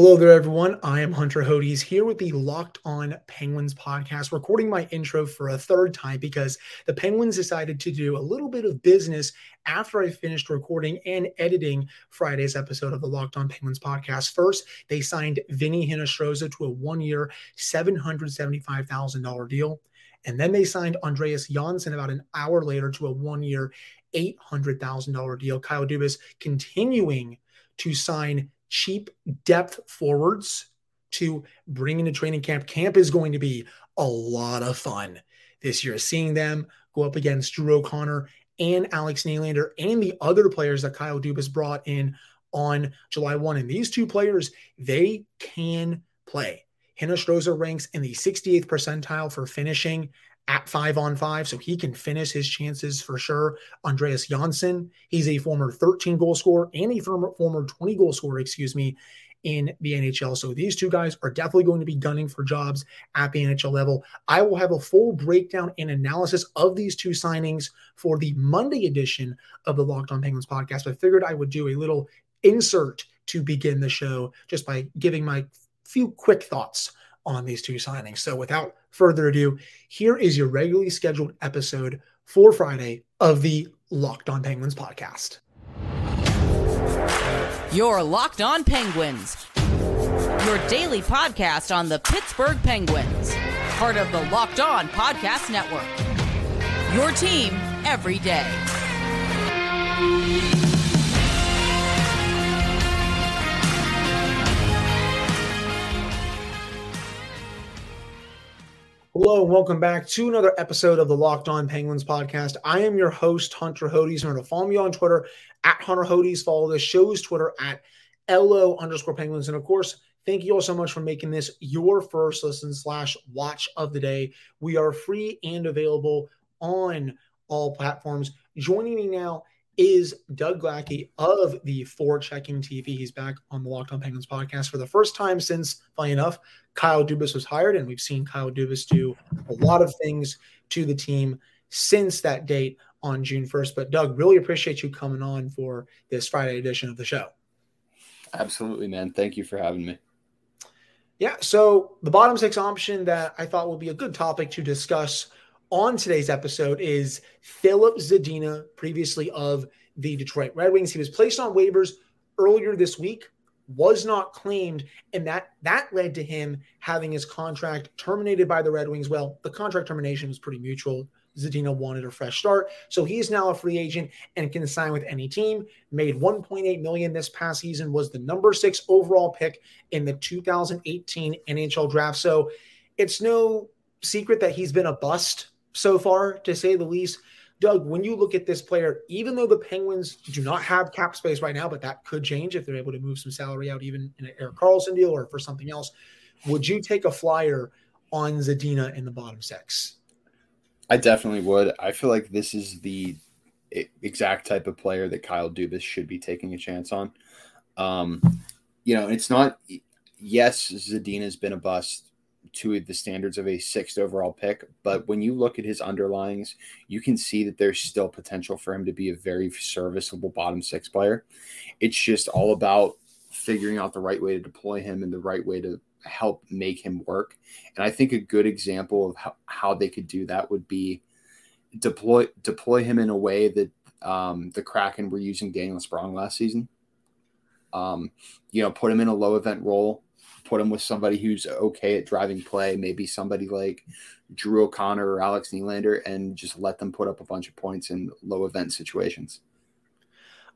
Hello there, everyone. I am Hunter Hodes here with the Locked On Penguins podcast, recording my intro for a third time because the Penguins decided to do a little bit of business after I finished recording and editing Friday's episode of the Locked On Penguins podcast. First, they signed Vinny Hinostroza to a one year, $775,000 deal. And then they signed Andreas Johnsson about an hour later to a one year, $800,000 deal. Kyle Dubas continuing to sign cheap depth forwards to bring into training camp. Camp is going to be a lot of fun this year. Seeing them go up against Drew O'Connor and Alex Nylander and the other players that Kyle Dubas brought in on July 1. And these two players, they can play. Hinostroza ranks in the 68th percentile for finishing at five on five, so he can finish his chances for sure. Andreas Johnsson, he's a former 13 goal scorer and a former, former 20 goal scorer, excuse me, in the NHL. So these two guys are definitely going to be gunning for jobs at the NHL level. I will have a full breakdown and analysis of these two signings for the Monday edition of the Locked On Penguins podcast. I figured I would do a little insert to begin the show just by giving my few quick thoughts on these two signings. So without further ado, here is your regularly scheduled episode for Friday of the Locked On Penguins podcast. Your Locked On Penguins, your daily podcast on the Pittsburgh Penguins, part of the Locked On Podcast Network. Your team every day. Hello and welcome back to another episode of the Locked On Penguins podcast. I am your host, Hunter Hodes. Remember to follow me on Twitter at Hunter Hodes. Follow the show's Twitter at LO underscore Penguins. And of course, thank you all so much for making this your first listen slash watch of the day. We are free and available on all platforms. Joining me now is Doug Glattke of the Forechecking TV. He's back on the Locked On Penguins podcast for the first time since, funny enough, Kyle Dubas was hired, and we've seen Kyle Dubas do a lot of things to the team since that date on June 1st. But Doug, really appreciate you coming on for this Friday edition of the show. Absolutely, man. Thank you for having me. Yeah, so the bottom six option that I thought would be a good topic to discuss on today's episode is Filip Zadina, previously of the Detroit Red Wings. He was placed on waivers earlier this week, was not claimed, and that that led to him having his contract terminated by the Red Wings. Well, the contract termination was pretty mutual. Zadina wanted a fresh start, so he's now a free agent and can sign with any team. Made 1.8 million this past season, was the number six overall pick in the 2018 NHL draft. So it's no secret that he's been a bust so far, to say the least. Doug, when you look at this player, even though the Penguins do not have cap space right now, but that could change if they're able to move some salary out, even in an Erik Karlsson deal or for something else, would you take a flyer on Zadina in the bottom six? I definitely would. I feel like this is the exact type of player that Kyle Dubas should be taking a chance on. Um, you know, it's not. Yes, Zadina's been a bust to the standards of a sixth overall pick. But when you look at his underlyings, you can see that there's still potential for him to be a very serviceable bottom six player. It's just all about figuring out the right way to deploy him and the right way to help make him work. And I think a good example of how, how they could do that would be deploy deploy him in a way that um, the Kraken were using Daniel Sprong last season. Um, you know, put him in a low event role put him with somebody who's okay at driving play, maybe somebody like Drew O'Connor or Alex Nylander, and just let them put up a bunch of points in low event situations.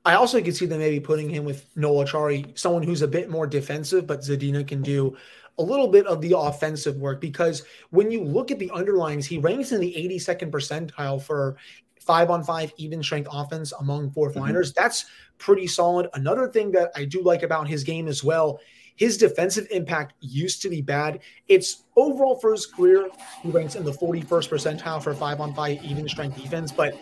I also could see them maybe putting him with Noel Acciari, someone who's a bit more defensive, but Zadina can do a little bit of the offensive work because when you look at the underlines, he ranks in the 82nd percentile for five on five even strength offense among fourth mm-hmm. liners. Mm-hmm. That's pretty solid. Another thing that I do like about his game as well his defensive impact used to be bad. It's overall for his career, he ranks in the 41st percentile for five on five even strength defense. But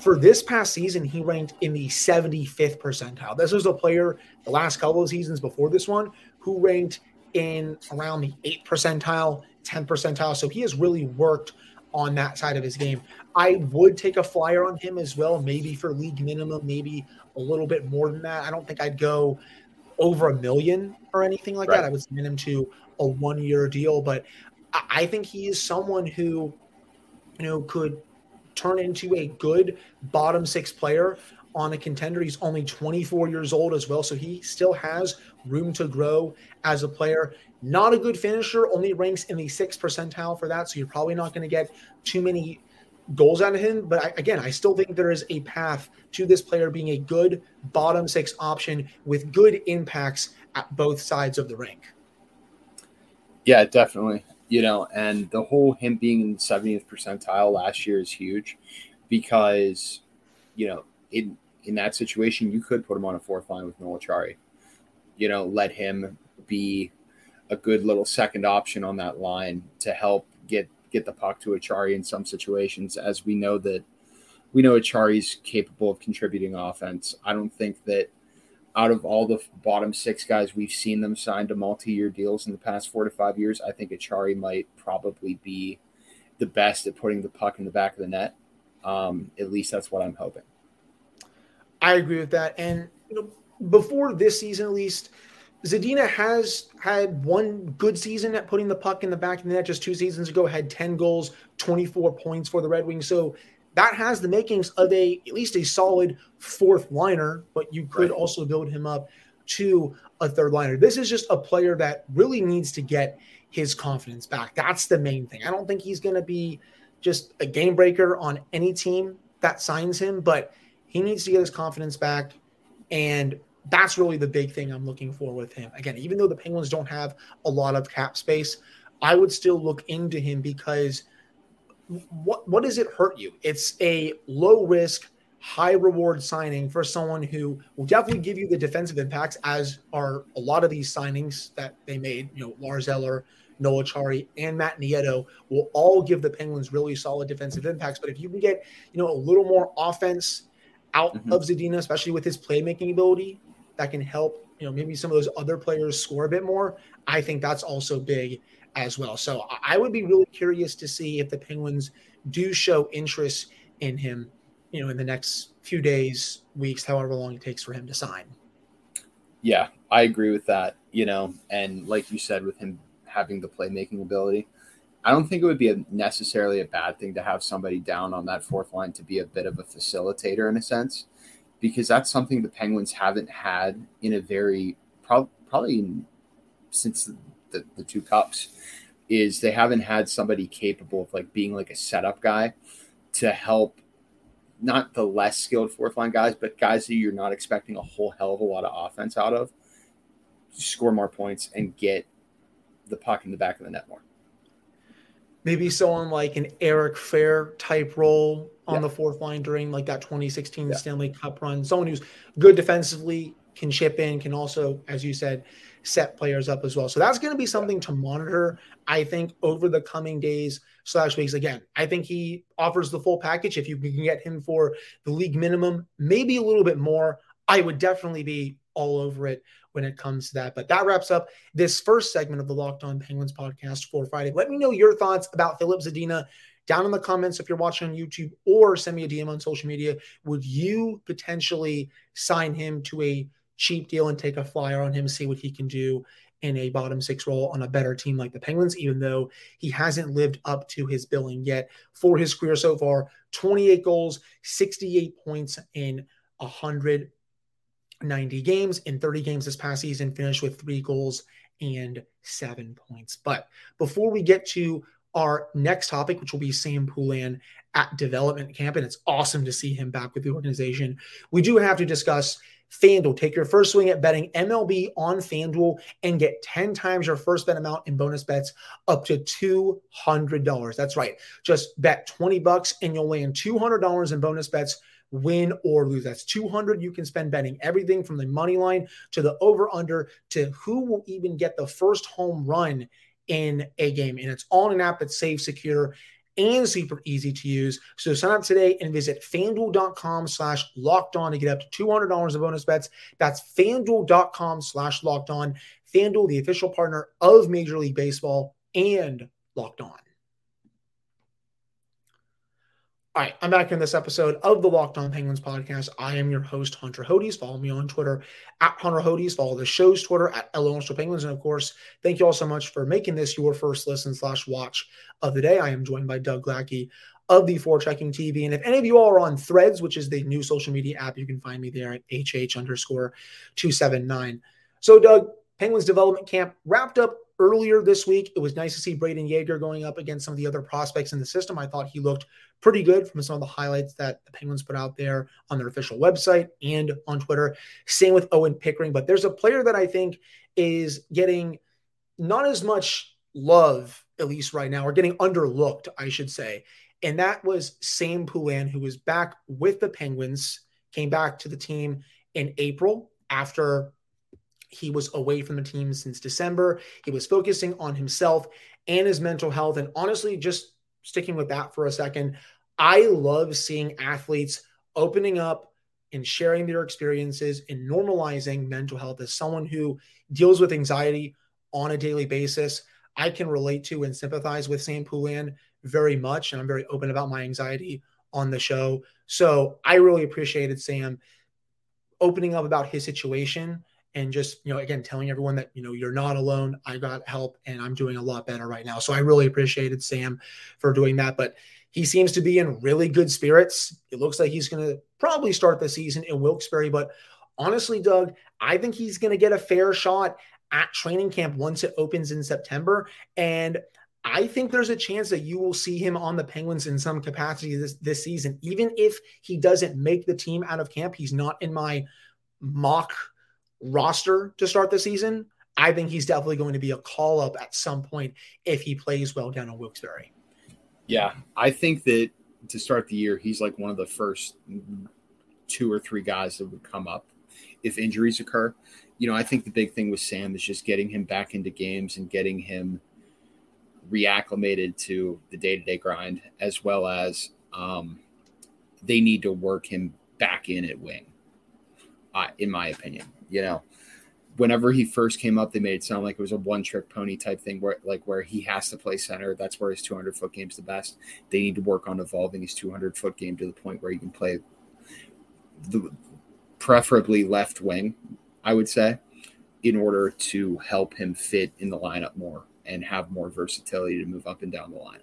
for this past season, he ranked in the 75th percentile. This was a player the last couple of seasons before this one who ranked in around the 8th percentile, 10th percentile. So he has really worked on that side of his game. I would take a flyer on him as well, maybe for league minimum, maybe a little bit more than that. I don't think I'd go over a million or anything like right. that. I would sign him to a one year deal, but I think he is someone who, you know, could turn into a good bottom six player on a contender. He's only 24 years old as well, so he still has room to grow as a player. Not a good finisher, only ranks in the sixth percentile for that, so you're probably not going to get too many goals out of him. But I, again, I still think there is a path to this player being a good bottom six option with good impacts at both sides of the rink. Yeah, definitely. You know, and the whole him being in the 70th percentile last year is huge because, you know, in in that situation, you could put him on a fourth line with Noel Acciari. You know, let him be a good little second option on that line to help get get the puck to Acciari in some situations, as we know that we know Acciari's capable of contributing offense. I don't think that out of all the bottom six guys we've seen them sign to multi-year deals in the past four to five years, I think Acciari might probably be the best at putting the puck in the back of the net. Um, at least that's what I'm hoping. I agree with that. And you know, before this season, at least, Zadina has had one good season at putting the puck in the back of the net just two seasons ago, had 10 goals, 24 points for the Red Wings. So that has the makings of a at least a solid fourth liner, but you could right. also build him up to a third liner. This is just a player that really needs to get his confidence back. That's the main thing. I don't think he's going to be just a game breaker on any team that signs him, but he needs to get his confidence back and that's really the big thing I'm looking for with him. Again, even though the Penguins don't have a lot of cap space, I would still look into him because what what does it hurt you? It's a low risk, high reward signing for someone who will definitely give you the defensive impacts, as are a lot of these signings that they made. You know, Lars Eller, Noel Acciari, and Matt Nieto will all give the Penguins really solid defensive impacts. But if you can get you know a little more offense out mm-hmm. of Zadina, especially with his playmaking ability, that can help, you know, maybe some of those other players score a bit more, I think that's also big as well. So I would be really curious to see if the Penguins do show interest in him, you know, in the next few days, weeks, however long it takes for him to sign. Yeah, I agree with that, you know, and like you said, with him having the playmaking ability, I don't think it would be a, necessarily a bad thing to have somebody down on that fourth line to be a bit of a facilitator in a sense because that's something the Penguins haven't had in a very pro- probably since the, the, two cups is they haven't had somebody capable of like being like a setup guy to help not the less skilled fourth line guys, but guys that you're not expecting a whole hell of a lot of offense out of, score more points and get the puck in the back of the net more. Maybe someone like an Eric Fehr type role on yeah. the fourth line during like that 2016 yeah. Stanley Cup run. Someone who's good defensively, can chip in, can also, as you said, set players up as well. So that's going to be something to monitor, I think, over the coming days slash weeks. Again, I think he offers the full package. If you can get him for the league minimum, maybe a little bit more, I would definitely be all over it when it comes to that. But that wraps up this first segment of the Locked On Penguins podcast for Friday. Let me know your thoughts about Filip Zadina down in the comments if you're watching on YouTube or send me a DM on social media. Would you potentially sign him to a cheap deal and take a flyer on him, see what he can do in a bottom six role on a better team like the Penguins, even though he hasn't lived up to his billing yet for his career so far 28 goals, 68 points in 100 90 games. In 30 games this past season, finished with three goals and seven points. But before we get to our next topic, which will be Sam Poulin at development camp, and it's awesome to see him back with the organization, we do have to discuss FanDuel. Take your first swing at betting MLB on FanDuel and get 10 times your first bet amount in bonus bets up to $200. That's right. Just bet 20 bucks and you'll land $200 in bonus bets win or lose. That's 200 you can spend betting everything from the money line to the over under to who will even get the first home run in a game. And it's all in an app that's safe, secure, and super easy to use. So sign up today and visit fanduel.com slash locked on to get up to $200 of bonus bets. That's fanduel.com slash locked on. Fanduel, the official partner of Major League Baseball and locked on. All right, I'm back in this episode of the Locked On Penguins podcast. I am your host, Hunter Hodes. Follow me on Twitter at Hunter Hodes. Follow the show's Twitter at LO Penguins. And of course, thank you all so much for making this your first listen slash watch of the day. I am joined by Doug Glattke of the Forechecking TV. And if any of you all are on Threads, which is the new social media app, you can find me there at HH underscore 279. So, Doug, Penguins development camp wrapped up earlier this week. It was nice to see Brayden Yager going up against some of the other prospects in the system. I thought he looked pretty good from some of the highlights that the Penguins put out there on their official website and on Twitter. Same with Owen Pickering, but there's a player that I think is getting not as much love, at least right now, or getting underlooked, I should say. And that was Sam Poulin, who was back with the Penguins, came back to the team in April after he was away from the team since December. He was focusing on himself and his mental health. And honestly, just sticking with that for a second, I love seeing athletes opening up and sharing their experiences and normalizing mental health as someone who deals with anxiety on a daily basis. I can relate to and sympathize with Sam Poulin very much. And I'm very open about my anxiety on the show. So I really appreciated Sam opening up about his situation and just you know again telling everyone that you know you're not alone. I got help and i'm doing a lot better right now. So i really appreciated sam for doing that but he seems to be in really good spirits. It looks like he's going to probably start the season in wilkes-barre but honestly doug i think he's going to get a fair shot at training camp once it opens in september. And I think there's a chance that you will see him on the Penguins in some capacity this, this season. Even if he doesn't make the team out of camp, he's not in my mock roster to start the season, I think he's definitely going to be a call up at some point if he plays well down in Wilkes-Barre. Yeah, I think that to start the year, he's like one of the first two or three guys that would come up if injuries occur. You know, I think the big thing with Sam is just getting him back into games and getting him reacclimated to the day to day grind, as well as um, they need to work him back in at wing, uh, in my opinion you know, whenever he first came up, they made it sound like it was a one trick pony type thing where like where he has to play center. That's where his 200 foot game's the best. They need to work on evolving his 200 foot game to the point where he can play the preferably left wing, I would say, in order to help him fit in the lineup more and have more versatility to move up and down the lineup.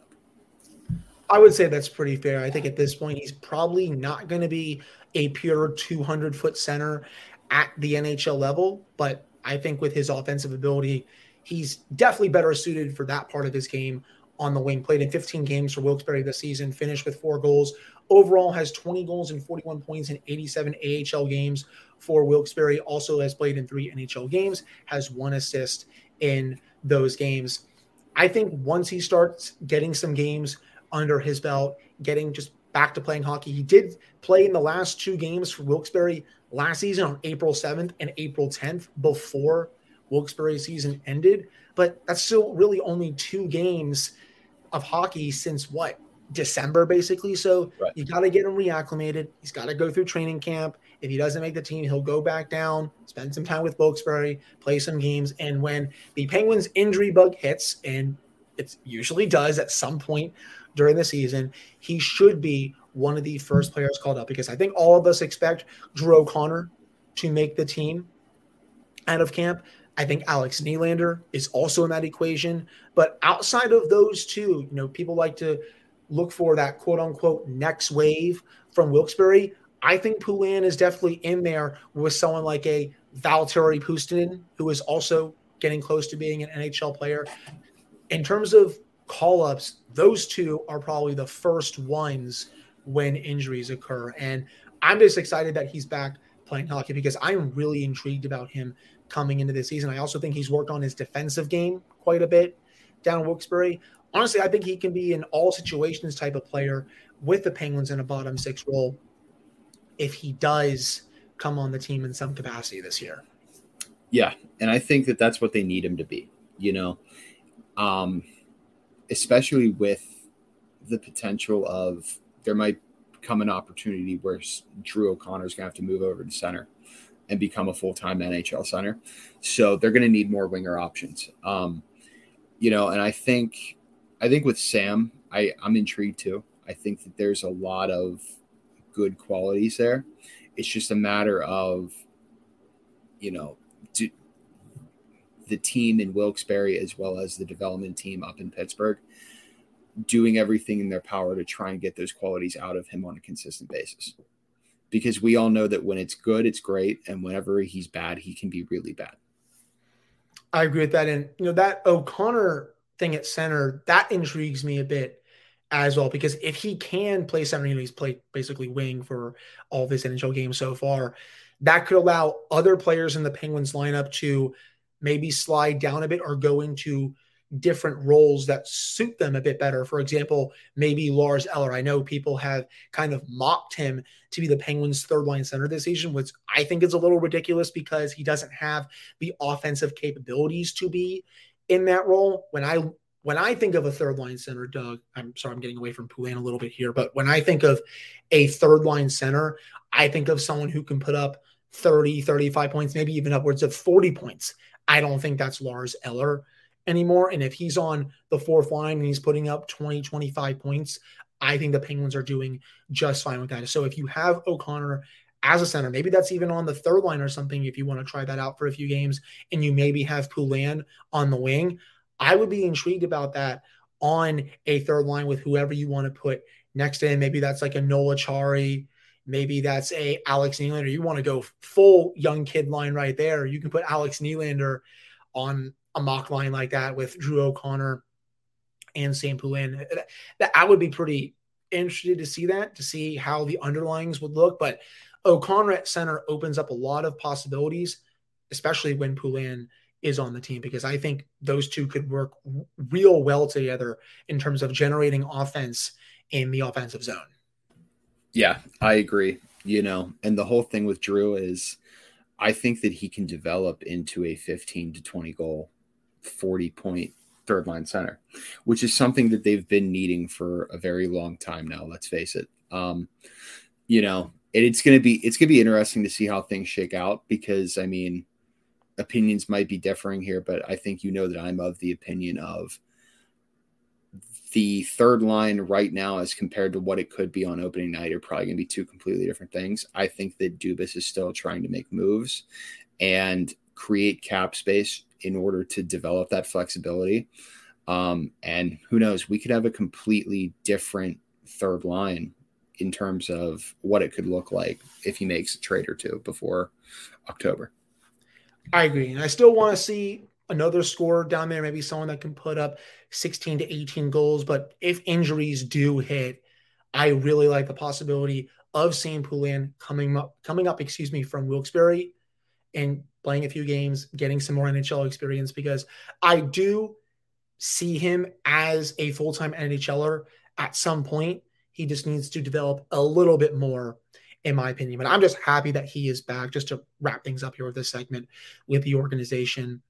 I would say that's pretty fair. I think at this point, he's probably not going to be a pure 200 foot center at the NHL level, but I think with his offensive ability, he's definitely better suited for that part of his game on the wing. Played in 15 games for Wilkes-Barre this season, finished with four goals. Overall, has 20 goals and 41 points in 87 AHL games for Wilkes-Barre. Also has played in three NHL games, has one assist in those games. I think once he starts getting some games under his belt, getting just back to playing hockey, he did play in the last two games for Wilkes-Barre last season on April 7th and April 10th before Wilkes-Barre season ended. But that's still really only two games of hockey since what? December, basically. So right. you got to get him reacclimated. He's got to go through training camp. If he doesn't make the team, he'll go back down, spend some time with Wilkes-Barre, play some games. And when the Penguins injury bug hits, and it usually does at some point during the season, he should be one of the first players called up because I think all of us expect Drew O'Connor to make the team out of camp. I think Alex Nylander is also in that equation. But outside of those two, you know, people like to look for that quote unquote next wave from Wilkes-Barre. I think Poulin is definitely in there with someone like a Valtteri Puustinen, who is also getting close to being an NHL player. In terms of call ups, those two are probably the first ones when injuries occur. And I'm just excited that he's back playing hockey because I'm really intrigued about him coming into this season. I also think he's worked on his defensive game quite a bit down in Wilkes-Barre. Honestly, I think he can be an all situations type of player with the Penguins in a bottom six role if he does come on the team in some capacity this year. Yeah, and I think that that's what they need him to be. You know, um, especially with the potential of there might come an opportunity where Drew O'Connor is going to have to move over to center and become a full time NHL center. So they're going to need more winger options. Um, you know, and I think, I think with Sam, I, I'm intrigued too. I think that there's a lot of good qualities there. It's just a matter of, you know, do, the team in Wilkes-Barre as well as the development team up in Pittsburgh doing everything in their power to try and get those qualities out of him on a consistent basis. Because we all know that when it's good, it's great, and whenever he's bad, he can be really bad. I agree with that, and you know that O'Connor thing at center that intrigues me a bit as well because if he can play center, you know, he's played basically wing for all of his NHL games so far. That could allow other players in the Penguins lineup to maybe slide down a bit or go into different roles that suit them a bit better. For example, maybe Lars Eller. I know people have kind of mocked him to be the Penguins' third line center this season, which I think is a little ridiculous because he doesn't have the offensive capabilities to be in that role. When I when I think of a third line center, Doug, I'm sorry, I'm getting away from Poulin a little bit here, but when I think of a third line center, I think of someone who can put up 30, 35 points, maybe even upwards of 40 points. I don't think that's Lars Eller anymore. And if he's on the fourth line and he's putting up 20, 25 points, I think the Penguins are doing just fine with that. So if you have O'Connor as a center, maybe that's even on the third line or something if you want to try that out for a few games, and you maybe have Poulin on the wing, I would be intrigued about that on a third line with whoever you want to put next him. Maybe that's like a Noel Acciari. Maybe that's a Alex Nylander. You want to go full young kid line right there. You can put Alex Nylander on a mock line like that with Drew O'Connor and Sam Poulin. That I would be pretty interested to see that, to see how the underlyings would look. But O'Connor at center opens up a lot of possibilities, especially when Poulin is on the team, because I think those two could work real well together in terms of generating offense in the offensive zone. Yeah, I agree. You know, and the whole thing with Drew is I think that he can develop into a 15 to 20 goal 40 point third line center, which is something that they've been needing for a very long time now. Let's face it. Um, you know, it's going to be it's going to be interesting to see how things shake out because I mean, opinions might be differing here, but I think you know that I'm of the opinion of the third line right now as compared to what it could be on opening night are probably going to be two completely different things. I think that Dubas is still trying to make moves and create cap space in order to develop that flexibility. Um, and who knows, we could have a completely different third line in terms of what it could look like if he makes a trade or two before October. I agree. And I still want to see another scorer down there, maybe someone that can put up 16 to 18 goals. But if injuries do hit, I really like the possibility of Sam Poulin coming up, coming up, excuse me, from Wilkes-Barre and playing a few games, getting some more NHL experience because I do see him as a full time NHLer at some point. He just needs to develop a little bit more, in my opinion. But I'm just happy that he is back just to wrap things up here with this segment with the organization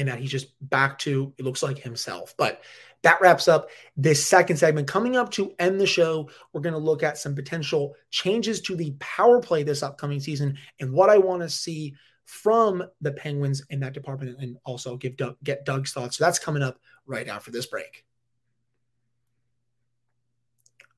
and that he's just back to, it looks like himself. But that wraps up this second segment. Coming up to end the show, we're going to look at some potential changes to the power play this upcoming season and what I want to see from the Penguins in that department and also give Doug, get Doug's thoughts. So that's coming up right after this break.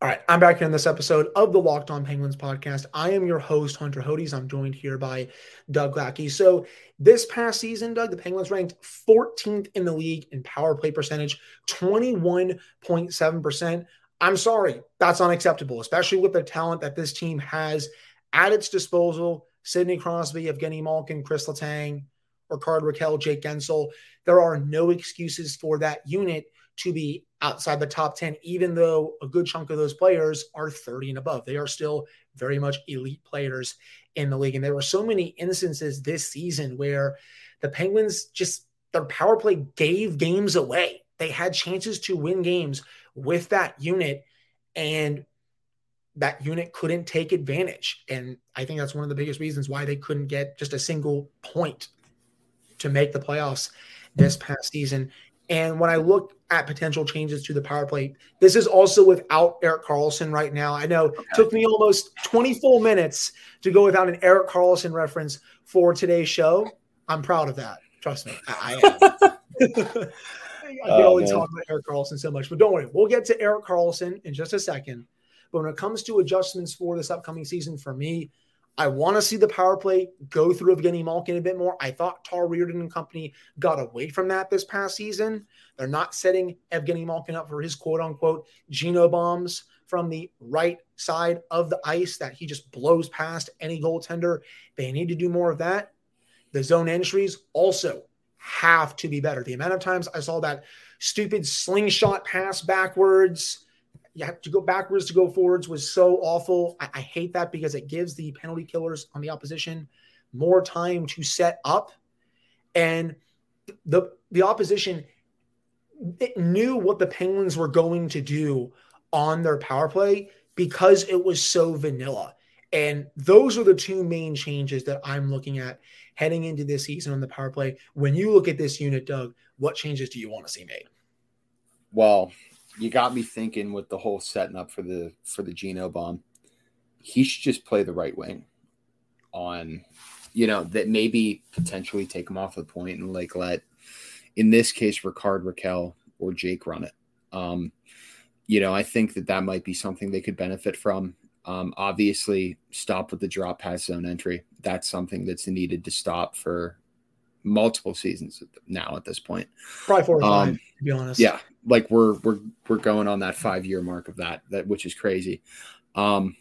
All right, I'm back here in this episode of the Locked On Penguins podcast. I am your host, Hunter Hodes. I'm joined here by Doug Glattke. So, this past season, Doug, the Penguins ranked 14th in the league in power play percentage, 21.7%. I'm sorry, that's unacceptable, especially with the talent that this team has at its disposal. Sidney Crosby, Evgeny Malkin, Chris Letang, Rickard Rakell, Jake Guentzel. There are no excuses for that unit to be outside the top 10, even though a good chunk of those players are 30 and above. They are still very much elite players in the league. And there were so many instances this season where the Penguins just, their power play gave games away. They had chances to win games with that unit, and that unit couldn't take advantage. And I think that's one of the biggest reasons why they couldn't get just a single point to make the playoffs this past season. And when I look at potential changes to the power play, this is also without Erik Karlsson right now. I know it took me almost 20 full minutes to go without an Erik Karlsson reference for today's show. I'm proud of that. Trust me, I, I am. I can only oh, talk about Erik Karlsson so much, but don't worry, we'll get to Erik Karlsson in just a second. But when it comes to adjustments for this upcoming season, for me, I want to see the power play go through Evgeny Malkin a bit more. I thought Todd Reirden and company got away from that this past season. They're not setting Evgeny Malkin up for his quote unquote Geno bombs from the right side of the ice that he just blows past any goaltender. They need to do more of that. The zone entries also have to be better. The amount of times I saw that stupid slingshot pass backwards you have to go backwards to go forwards was so awful. I, I hate that because it gives the penalty killers on the opposition more time to set up. And the the opposition it knew what the Penguins were going to do on their power play because it was so vanilla. And those are the two main changes that I'm looking at heading into this season on the power play. When you look at this unit, Doug, what changes do you want to see made? Well, you got me thinking with the whole setting up for the for the Geno bomb. He should just play the right wing on, you know, that maybe potentially take him off the point and like let, in this case, Rickard Rakell or Jake run it. Um, you know, I think that that might be something they could benefit from. Um, obviously, stop with the drop pass zone entry. That's something that's needed to stop for multiple seasons now at this point. Probably four or five, um, to be honest. Yeah, like we're we're we're going on that five year mark of that that which is crazy. Um,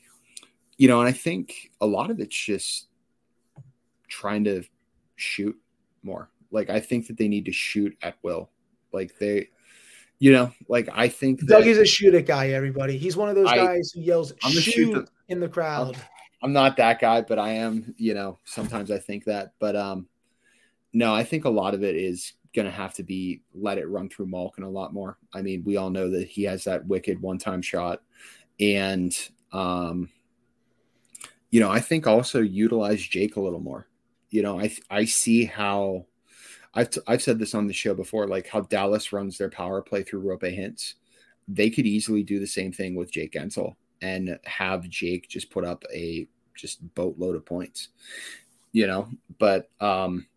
you know, and I think a lot of it's just trying to shoot more. Like I think that they need to shoot at will. Like they you know, like I think Doug is a shoot it guy, everybody. He's one of those I, guys who yells I'm shoot, shoot in the crowd. I'm, I'm not that guy, but I am, you know, sometimes I think that. But um no, I think a lot of it is going to have to be let it run through Malkin a lot more. I mean, we all know that he has that wicked one time shot. And, um, you know, I think also utilize Jake a little more. You know, I, I see how I've, I've said this on the show before, like how Dallas runs their power play through Roope Hintz. They could easily do the same thing with Jake Guentzel and have Jake just put up a just boatload of points, you know, but, um,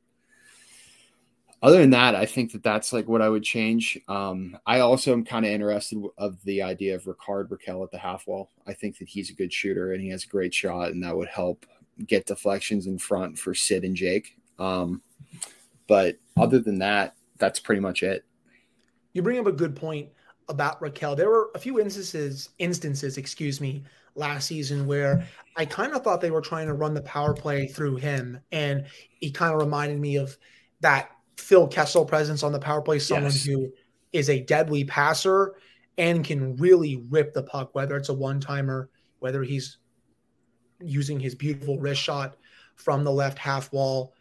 other than that, I think that that's like what I would change. Um, I also am kind of interested of the idea of Rickard Rakell at the half wall. I think that he's a good shooter and he has a great shot, and that would help get deflections in front for Sid and Jake. Um, but other than that, that's pretty much it. You bring up a good point about Rakell. There were a few instances, instances, excuse me, last season where I kind of thought they were trying to run the power play through him, and he kind of reminded me of that Phil Kessel presence on the power play, someone yes. who is a deadly passer and can really rip the puck, whether it's a one timer, whether he's using his beautiful wrist shot from the left half wall.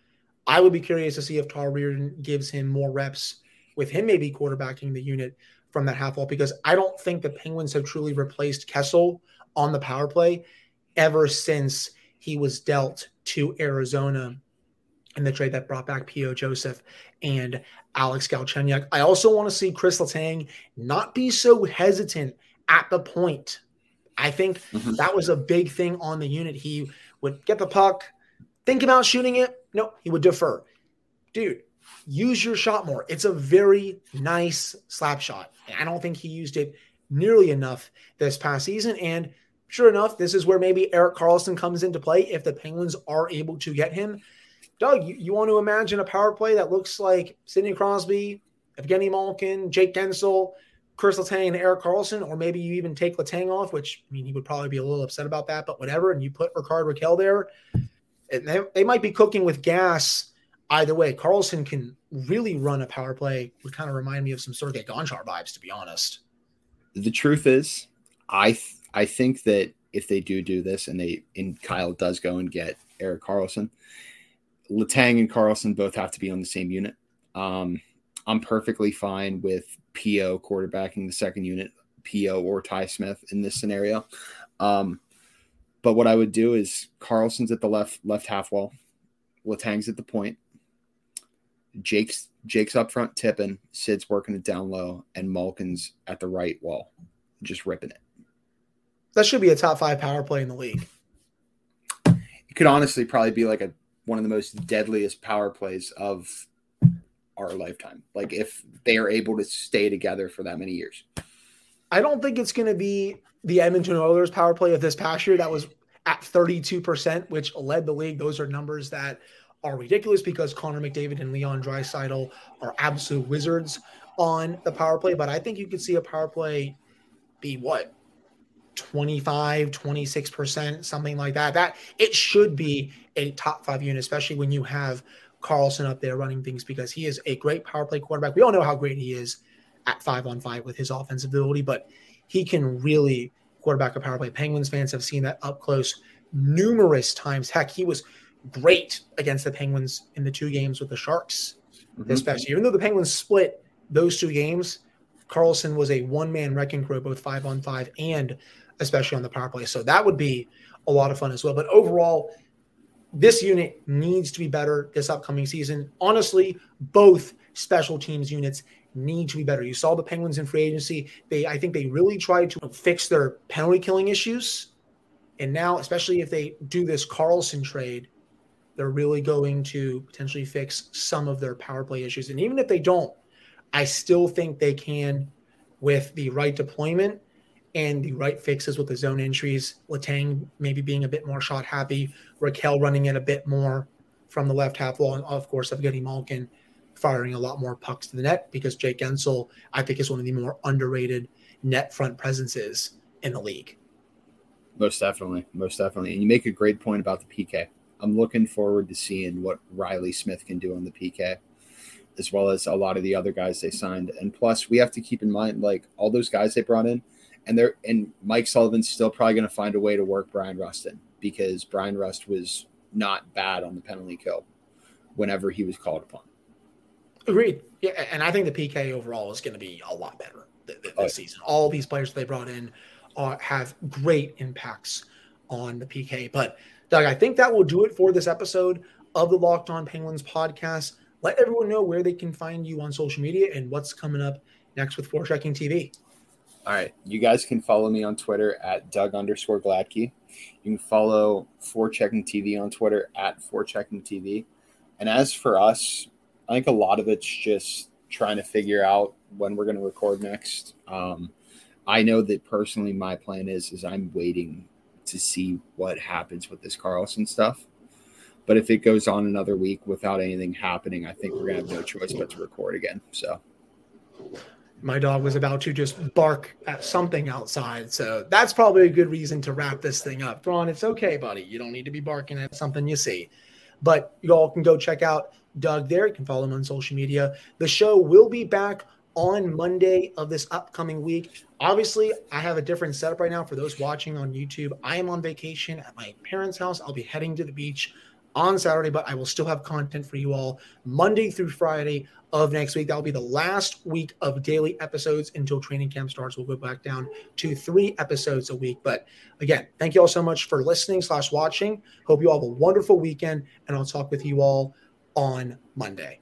I would be curious to see if Todd Reirden gives him more reps with him maybe quarterbacking the unit from that half wall because I don't think the Penguins have truly replaced Kessel on the power play ever since he was dealt to Arizona in the trade that brought back P.O. Joseph and Alex Galchenyuk. I also want to see Chris Letang not be so hesitant at the point. I think mm-hmm. that was a big thing on the unit. He would get the puck, think about shooting it. No, he would defer. Dude, use your shot more. It's a very nice slap shot. I don't think he used it nearly enough this past season. And sure enough, this is where maybe Erik Karlsson comes into play if the Penguins are able to get him. Doug, you, you want to imagine a power play that looks like Sidney Crosby, Evgeny Malkin, Jake Guentzel, Chris Letang, and Erik Karlsson, or maybe you even take Letang off, which I mean he would probably be a little upset about that, but whatever, and you put Rickard Rakell there, and they, they might be cooking with gas either way. Karlsson can really run a power play. Would kind of remind me of some Sergei Gonchar vibes, to be honest. The truth is, I th- I think that if they do do this and they and Kyle does go and get Erik Karlsson, Letang and Karlsson both have to be on the same unit. Um, I'm perfectly fine with PO quarterbacking the second unit, PO or Ty Smith in this scenario. Um, but what I would do is Karlsson's at the left left half wall, Letang's at the point, Jake's Jake's up front tipping, Sid's working it down low, and Malkin's at the right wall, just ripping it. That should be a top five power play in the league. It could honestly probably be like a one of the most deadliest power plays of our lifetime. Like if they are able to stay together for that many years. I don't think it's going to be the Edmonton Oilers power play of this past year that was at 32%, which led the league. Those are numbers that are ridiculous because Connor McDavid and Leon Draisaitl are absolute wizards on the power play. But I think you could see a power play be what 25, 26%, something like that. That it should be a top five unit, especially when you have Karlsson up there running things because he is a great power play quarterback. We all know how great he is at five on five with his offensive ability, but he can really quarterback a power play. Penguins fans have seen that up close numerous times. Heck, he was great against the Penguins in the two games with the Sharks mm-hmm. this past year. Even though the Penguins split those two games, Karlsson was a one man wrecking crew, both five on five and especially on the power play. So that would be a lot of fun as well. But overall, this unit needs to be better this upcoming season. Honestly, both special teams units need to be better. You saw the Penguins in free agency. They I think they really tried to fix their penalty killing issues. And now, especially if they do this Karlsson trade, they're really going to potentially fix some of their power play issues. And even if they don't, I still think they can with the right deployment and the right fixes with the zone entries. Letang maybe being a bit more shot happy, Rakell running it a bit more from the left half wall, and of course, Evgeny Malkin firing a lot more pucks to the net because Jake Guentzel, I think, is one of the more underrated net front presences in the league. Most definitely, most definitely, and you make a great point about the PK. I'm looking forward to seeing what Reilly Smith can do on the PK, as well as a lot of the other guys they signed. And plus, we have to keep in mind, like all those guys they brought in, and they're and Mike Sullivan's still probably going to find a way to work Bryan Rust in because Bryan Rust was not bad on the penalty kill whenever he was called upon. Agreed. Yeah, and I think the PK overall is going to be a lot better th- th- this oh, season. All these players they brought in are, have great impacts on the PK. But Doug, I think that will do it for this episode of the Locked On Penguins podcast. Let everyone know where they can find you on social media and what's coming up next with Forechecking TV. All right. You guys can follow me on Twitter at Doug underscore Glattke. You can follow Forechecking TV on Twitter at Forechecking TV. And as for us, I think a lot of it's just trying to figure out when we're going to record next. Um, I know that personally, my plan is is I'm waiting to see what happens with this Karlsson stuff. But if it goes on another week without anything happening, I think we're gonna have no choice but to record again. So my dog was about to just bark at something outside. So that's probably a good reason to wrap this thing up. Thrawn, it's okay, buddy. You don't need to be barking at something you see. But you all can go check out Doug there. You can follow him on social media. The show will be back on Monday of this upcoming week. Obviously, I have a different setup right now for those watching on YouTube. I am on vacation at my parents' house. I'll be heading to the beach on Saturday, but I will still have content for you all Monday through Friday of next week. That'll be the last week of daily episodes until training camp starts. We'll go back down to three episodes a week. But again, thank you all so much for listening slash watching. Hope you all have a wonderful weekend, and I'll talk with you all on Monday.